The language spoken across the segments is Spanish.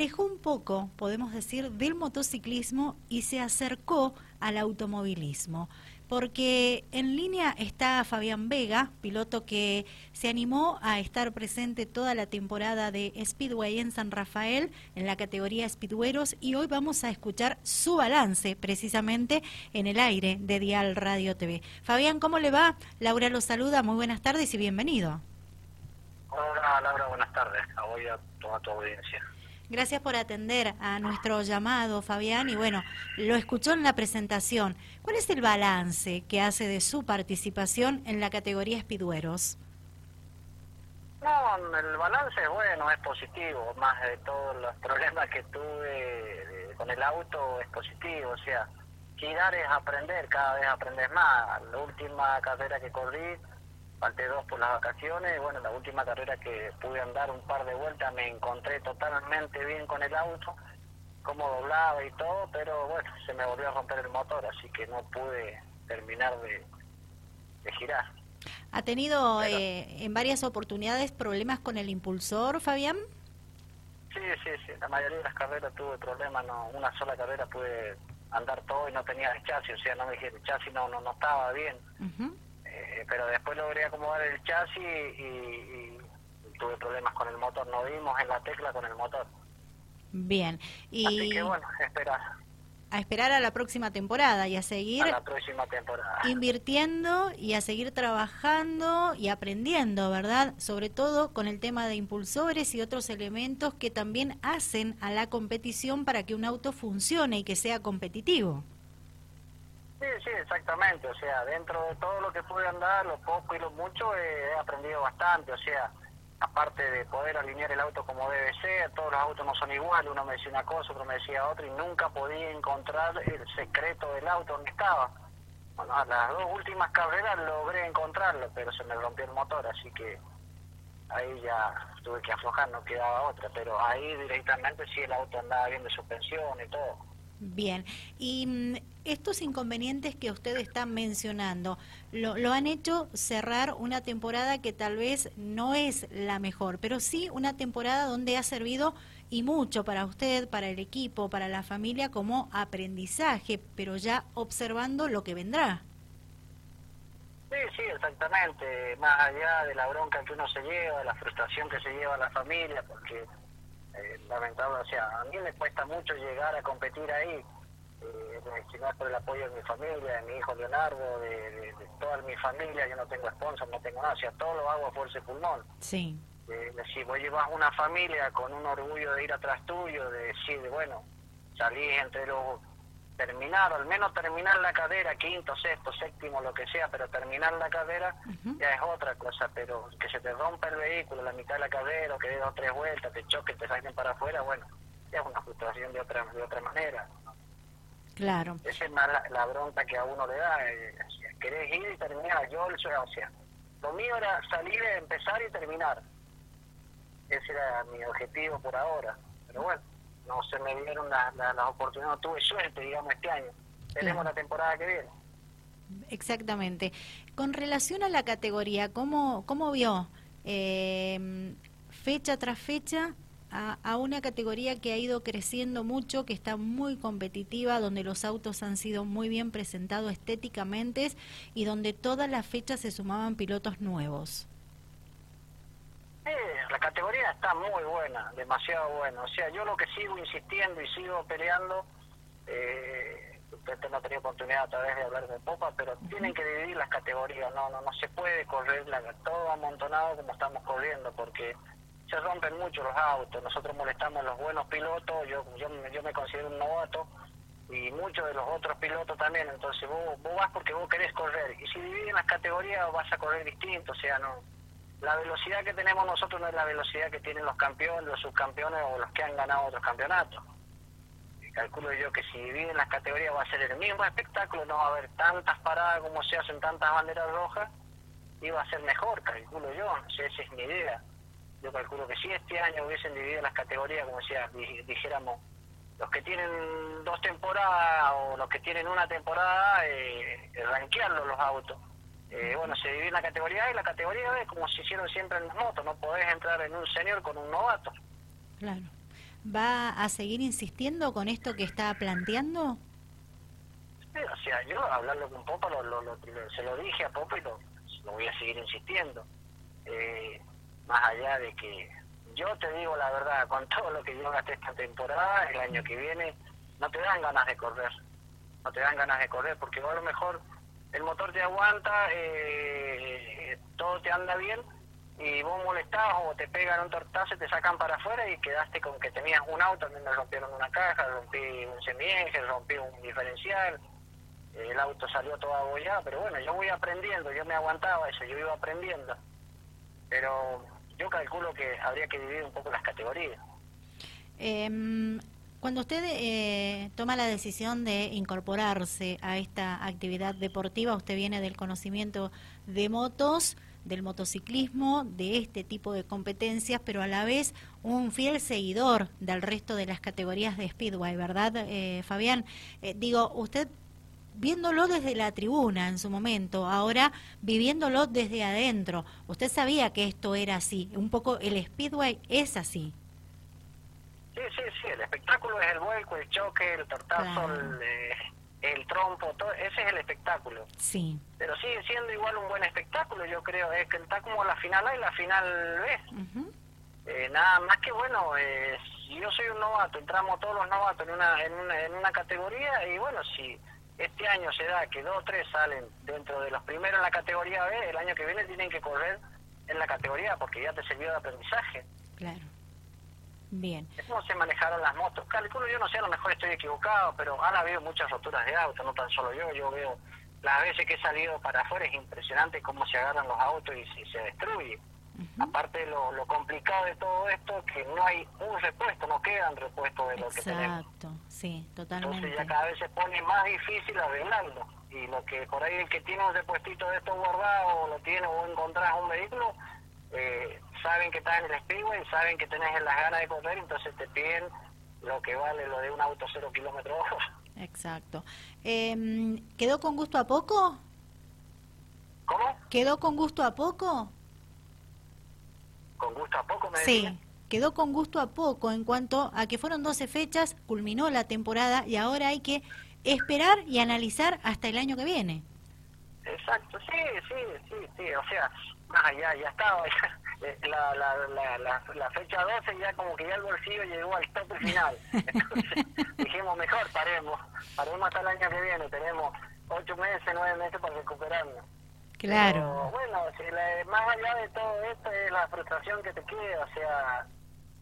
alejó un poco, podemos decir, del motociclismo y se acercó al automovilismo porque en línea está Fabián Vega, piloto que se animó a estar presente toda la temporada de Speedway en San Rafael en la categoría Speedweros y hoy vamos a escuchar su balance precisamente en el aire de Dial Radio TV. Fabián, ¿cómo le va? Laura lo saluda, muy buenas tardes y bienvenido. Hola Laura, buenas tardes, a hoy a toda tu audiencia. Gracias por atender a nuestro llamado, Fabián. Y bueno, lo escuchó en la presentación. ¿Cuál es el balance que hace de su participación en la categoría Espidueros? No, el balance es bueno, es positivo. Más de todos los problemas que tuve con el auto, es positivo. O sea, girar es aprender, cada vez aprendes más. La última carrera que corrí falté dos por las vacaciones, bueno, la última carrera que pude andar un par de vueltas me encontré totalmente bien con el auto, como doblaba y todo, pero bueno, se me volvió a romper el motor, así que no pude terminar de, girar. ¿Ha tenido eh, en varias oportunidades problemas con el impulsor, Fabián? Sí, sí, sí, la mayoría de las carreras tuve problemas, no, una sola carrera pude andar todo y no tenía el chasis, o sea, no me dije, el chasis no, no, estaba bien. Eh, pero después logré acomodar el chasis y, tuve problemas con el motor, no dimos en la tecla con el motor. Bien, y... Así que bueno, esperar. A esperar a la próxima temporada y a seguir... A la próxima temporada. Invirtiendo y a seguir trabajando y aprendiendo, ¿verdad? Sobre todo con el tema de impulsores y otros elementos que también hacen a la competición para que un auto funcione y que sea competitivo. Sí, sí, exactamente. O sea, dentro de todo lo que pude andar, lo poco y lo mucho, eh, he aprendido bastante. O sea, aparte de poder alinear el auto como debe ser, todos los autos no son iguales, uno me decía una cosa, otro me decía otra, y nunca podía encontrar el secreto del auto donde estaba. Bueno, a las dos últimas carreras logré encontrarlo, pero se me rompió el motor, así que ahí ya tuve que aflojar, no quedaba otra, pero ahí directamente sí el auto andaba bien de suspensión y todo. Bien, y mm, estos inconvenientes que usted está mencionando, lo, lo, han hecho cerrar una temporada que tal vez no es la mejor, pero sí una temporada donde ha servido y mucho para usted, para el equipo, para la familia como aprendizaje, pero ya observando lo que vendrá. Sí, sí, exactamente, más allá de la bronca que uno se lleva, de la frustración que se lleva la familia, porque eh, lamentable, o sea, a mí me cuesta mucho llegar a competir ahí, eh, por el apoyo de mi familia, de mi hijo Leonardo, de, toda mi familia, yo no tengo sponsor, no tengo nada, o sea, todo lo hago a fuerza pulmón. Sí. Eh, si vos llevas una familia con un orgullo de ir atrás tuyo, de decir, bueno, salís entre los terminar, al menos terminar la cadera, quinto, sexto, séptimo, lo que sea, pero terminar la cadera ya es otra cosa, pero que se te rompa el vehículo, la mitad de la cadera, o que dé dos tres vueltas, te choque, te saquen para afuera, bueno, ya es una frustración de otra, de otra manera. Claro. Esa es más la, bronca que a uno le da, eh, querés ir y terminar, yo, o sea, lo mío era salir, empezar y terminar. Ese era mi objetivo por ahora, pero bueno no se me dieron las la, oportunidades, no tuve suerte, digamos, este año. Tenemos la temporada que viene. Exactamente. Con relación a la categoría, ¿cómo, cómo vio eh, fecha tras fecha a, a, una categoría que ha ido creciendo mucho, que está muy competitiva, donde los autos han sido muy bien presentados estéticamente y donde todas las fechas se sumaban pilotos nuevos? Categoría está muy buena, demasiado buena. O sea, yo lo que sigo insistiendo y sigo peleando, eh, usted no ha tenido oportunidad a través de hablar de Popa, pero tienen que dividir las categorías, no no no se puede correr la, todo amontonado como estamos corriendo, porque se rompen mucho los autos, nosotros molestamos a los buenos pilotos, yo, yo, yo me considero un novato, y muchos de los otros pilotos también, entonces vos, vos vas porque vos querés correr, y si dividen las categorías vas a correr distinto, o sea, no la velocidad que tenemos nosotros no es la velocidad que tienen los campeones, los subcampeones o los que han ganado otros campeonatos. calculo yo que si dividen las categorías va a ser el mismo espectáculo, no va a haber tantas paradas como se hacen tantas banderas rojas y va a ser mejor, calculo yo, no sé, esa es mi idea. Yo calculo que si este año hubiesen dividido las categorías, como decía, dijéramos, los que tienen dos temporadas o los que tienen una temporada, eh, ranquearlos los autos eh, bueno, se divide en la categoría A y la categoría B, como se hicieron siempre en las motos, no podés entrar en un senior con un novato. Claro. ¿Va a seguir insistiendo con esto que está planteando? o sea, yo hablarlo con Popa, lo, se lo dije a Popa y lo, voy a seguir insistiendo. Eh, más allá de que yo te digo la verdad, con todo lo que yo gasté esta temporada, el año que viene, no te dan ganas de correr. No te dan ganas de correr, porque a lo mejor el motor te aguanta, eh, todo te anda bien, y vos molestás o te pegan un tortazo y te sacan para afuera y quedaste con que tenías un auto, también me rompieron una caja, rompí un semieje, rompí un diferencial, el auto salió todo abollado, pero bueno, yo voy aprendiendo, yo me aguantaba eso, yo iba aprendiendo. Pero yo calculo que habría que dividir un poco las categorías. Em, cuando usted eh, toma la decisión de incorporarse a esta actividad deportiva, usted viene del conocimiento de motos, del motociclismo, de este tipo de competencias, pero a la vez un fiel seguidor del resto de las categorías de Speedway, ¿verdad, eh, Fabián? Eh, digo, usted viéndolo desde la tribuna en su momento, ahora viviéndolo desde adentro. Usted sabía que esto era así, un poco el speedway es así. Sí, sí, sí, el espectáculo es el vuelco, el choque, el tortazo, eh, el, trompo, todo, ese es el espectáculo. Sí. Pero sigue siendo igual un buen espectáculo, yo creo, es que está como la final A y la final B. Eh, nada más que bueno, eh, yo soy un novato, entramos todos los novatos en una, en una, en una categoría y bueno, si este año se da que dos o tres salen dentro de los primeros en la categoría B, el año que viene tienen que correr en la categoría porque ya te sirvió de aprendizaje. Claro. Bien. Es como se manejaron las motos. Calculo, yo no sé, a lo mejor estoy equivocado, pero han habido muchas roturas de auto, no tan solo yo. Yo veo las veces que he salido para afuera, es impresionante cómo se agarran los autos y, y se destruye. Aparte lo, lo complicado de todo esto, que no hay un repuesto, no quedan repuestos de lo que tenemos. Exacto, sí, totalmente. Entonces ya cada vez se pone más difícil arreglarlo. Y lo que por ahí el que tiene un repuestito de estos guardados, o lo tiene o encontrás un vehículo, eh, saben que estás en el speedway, saben que tenés las ganas de correr, entonces te piden lo que vale lo de un auto cero kilómetros Exacto. Eh, ¿Quedó con gusto a poco? ¿Cómo? ¿Quedó con gusto a poco? con gusto a poco, me Sí, quedó con gusto a poco en cuanto a que fueron 12 fechas, culminó la temporada y ahora hay que esperar y analizar hasta el año que viene. Exacto, sí, sí, sí, sí, o sea, más allá, ya estaba, eh, la, la, la, la, fecha 12 ya como que ya el bolsillo llegó al tope final. Entonces dijimos, mejor paremos, paremos hasta el año que viene, tenemos ocho meses, nueve meses para recuperarnos. Claro. bueno, más allá de todo esto es la frustración que te queda, o sea,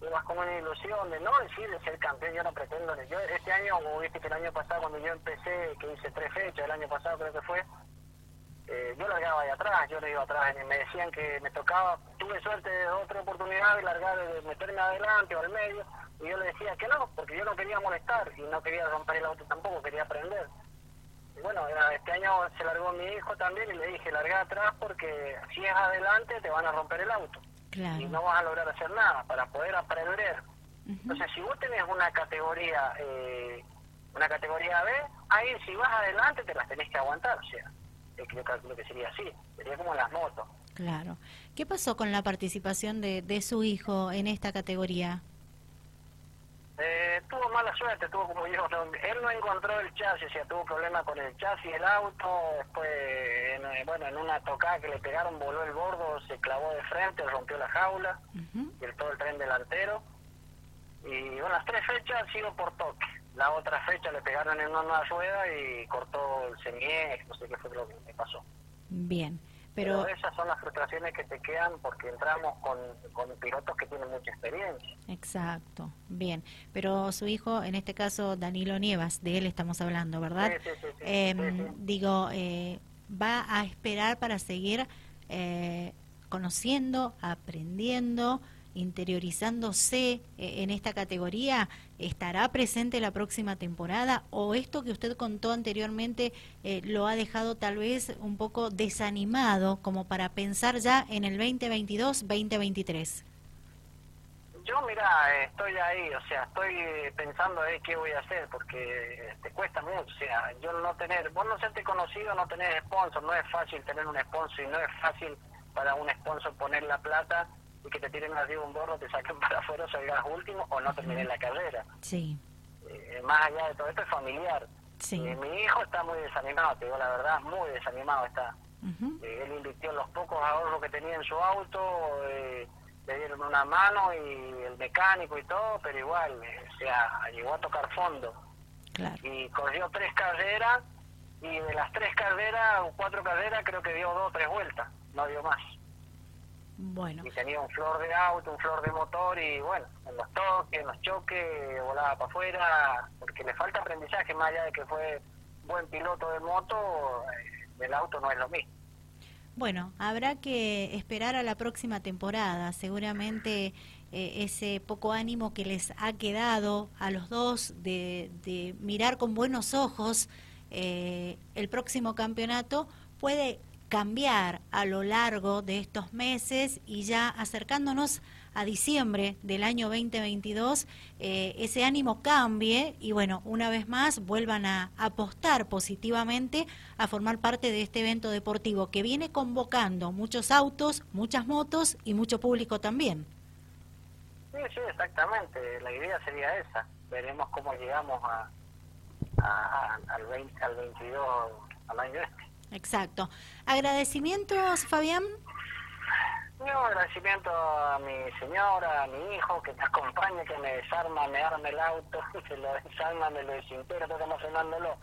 tú vas con una ilusión de no decir de ser campeón, yo no pretendo. Yo este año, como viste que el año pasado cuando yo empecé, que hice tres fechas, el año pasado creo que fue, eh, yo largaba ahí atrás, yo no iba atrás, y me decían que me tocaba, tuve suerte de otra oportunidad de largar, de meterme adelante o al medio, y yo le decía que no, porque yo no quería molestar y no quería romper el auto tampoco, quería aprender bueno, este año se largó mi hijo también y le dije, larga atrás porque si es adelante te van a romper el auto. Y no vas a lograr hacer nada para poder aprender. Entonces, si vos tenés una categoría eh, una categoría B, ahí si vas adelante te las tenés que aguantar. O sea, yo calculo que sería así, sería como las motos. Claro. ¿Qué pasó con la participación de, de su hijo en esta categoría? Eh, tuvo mala suerte, tuvo como yo, él no encontró el chasis, o sea, tuvo problemas con el chasis, el auto, después, en, eh, bueno, en una tocada que le pegaron, voló el bordo, se clavó de frente, rompió la jaula, y el, todo el tren delantero, y bueno, las tres fechas sido por toque, la otra fecha le pegaron en una rueda y cortó el semiex, no sé qué fue lo que me pasó. Bien. Pero, esas son las frustraciones que te quedan porque entramos con, con pilotos que tienen mucha experiencia. Exacto, bien. Pero su hijo, en este caso Danilo Nievas, de él estamos hablando, ¿verdad? Sí, sí, sí, em, digo, eh, va a esperar para seguir eh, conociendo, aprendiendo, interiorizándose eh, en esta categoría, estará presente la próxima temporada o esto que usted contó anteriormente eh, lo ha dejado tal vez un poco desanimado como para pensar ya en el 2022-2023? Yo, mira, estoy ahí, o sea, estoy pensando ahí qué voy a hacer, porque te cuesta mucho, o sea, yo no tener, vos no serte conocido, no tener sponsor, no es fácil tener un sponsor y no es fácil para un sponsor poner la plata y que te tiren arriba un borro, te saquen para afuera, salgas último o no termines la carrera. Sí. Eh, más allá de todo esto es familiar. Sí. Eh, mi hijo está muy desanimado, te digo la verdad, muy desanimado está. Eh, él invirtió los pocos ahorros que tenía en su auto, le dieron una mano y el mecánico y todo, pero igual, o sea, llegó a tocar fondo. Claro. Y corrió tres carreras y de las tres carreras o cuatro carreras creo que dio dos o tres vueltas, no dio más. Bueno. Y tenía un flor de auto, un flor de motor y bueno, en los toques, en los choques, volaba para afuera, porque le falta aprendizaje, más allá de que fue buen piloto de moto, eh, el auto no es lo mismo. Bueno, habrá que esperar a la próxima temporada. Seguramente eh, ese poco ánimo que les ha quedado a los dos de, de mirar con buenos ojos eh, el próximo campeonato puede cambiar a lo largo de estos meses y ya acercándonos a diciembre del año 2022, eh, ese ánimo cambie y bueno, una vez más vuelvan a apostar positivamente a formar parte de este evento deportivo que viene convocando muchos autos, muchas motos y mucho público también. Sí, sí, exactamente. La idea sería esa. Veremos cómo llegamos a, al, 20, al 22, al año este. Exacto. ¿Agradecimientos, Fabián? No, agradecimiento a mi señora, a mi hijo que me acompaña, que me desarma, me arma el auto, se lo desarma, me lo desintera, todo emocionándolo.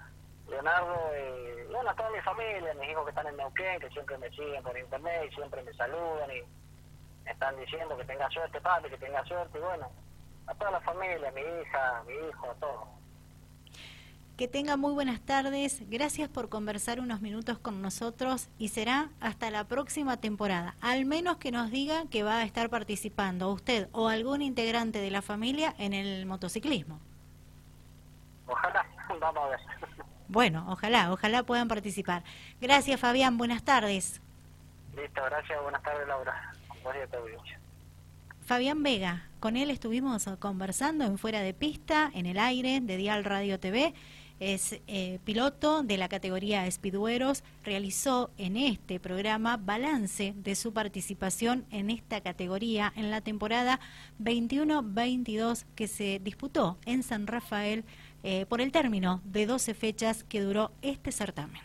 Leonardo, y bueno, a toda mi familia, mis hijos que están en Neuquén, que siempre me siguen por internet y siempre me saludan y me están diciendo que tenga suerte, padre, que tenga suerte, y bueno, a toda la familia, mi hija, mi hijo, a todos. Que tenga muy buenas tardes. Gracias por conversar unos minutos con nosotros y será hasta la próxima temporada. Al menos que nos diga que va a estar participando usted o algún integrante de la familia en el motociclismo. Ojalá, vamos a ver. Bueno, ojalá, ojalá puedan participar. Gracias, Fabián. Buenas tardes. Listo, gracias. Buenas tardes, Laura. Fabián Vega, con él estuvimos conversando en Fuera de Pista, en el aire de Dial Radio TV es eh, piloto de la categoría Speedweros, realizó en este programa balance de su participación en esta categoría en la temporada 21-22 que se disputó en San Rafael eh, por el término de 12 fechas que duró este certamen.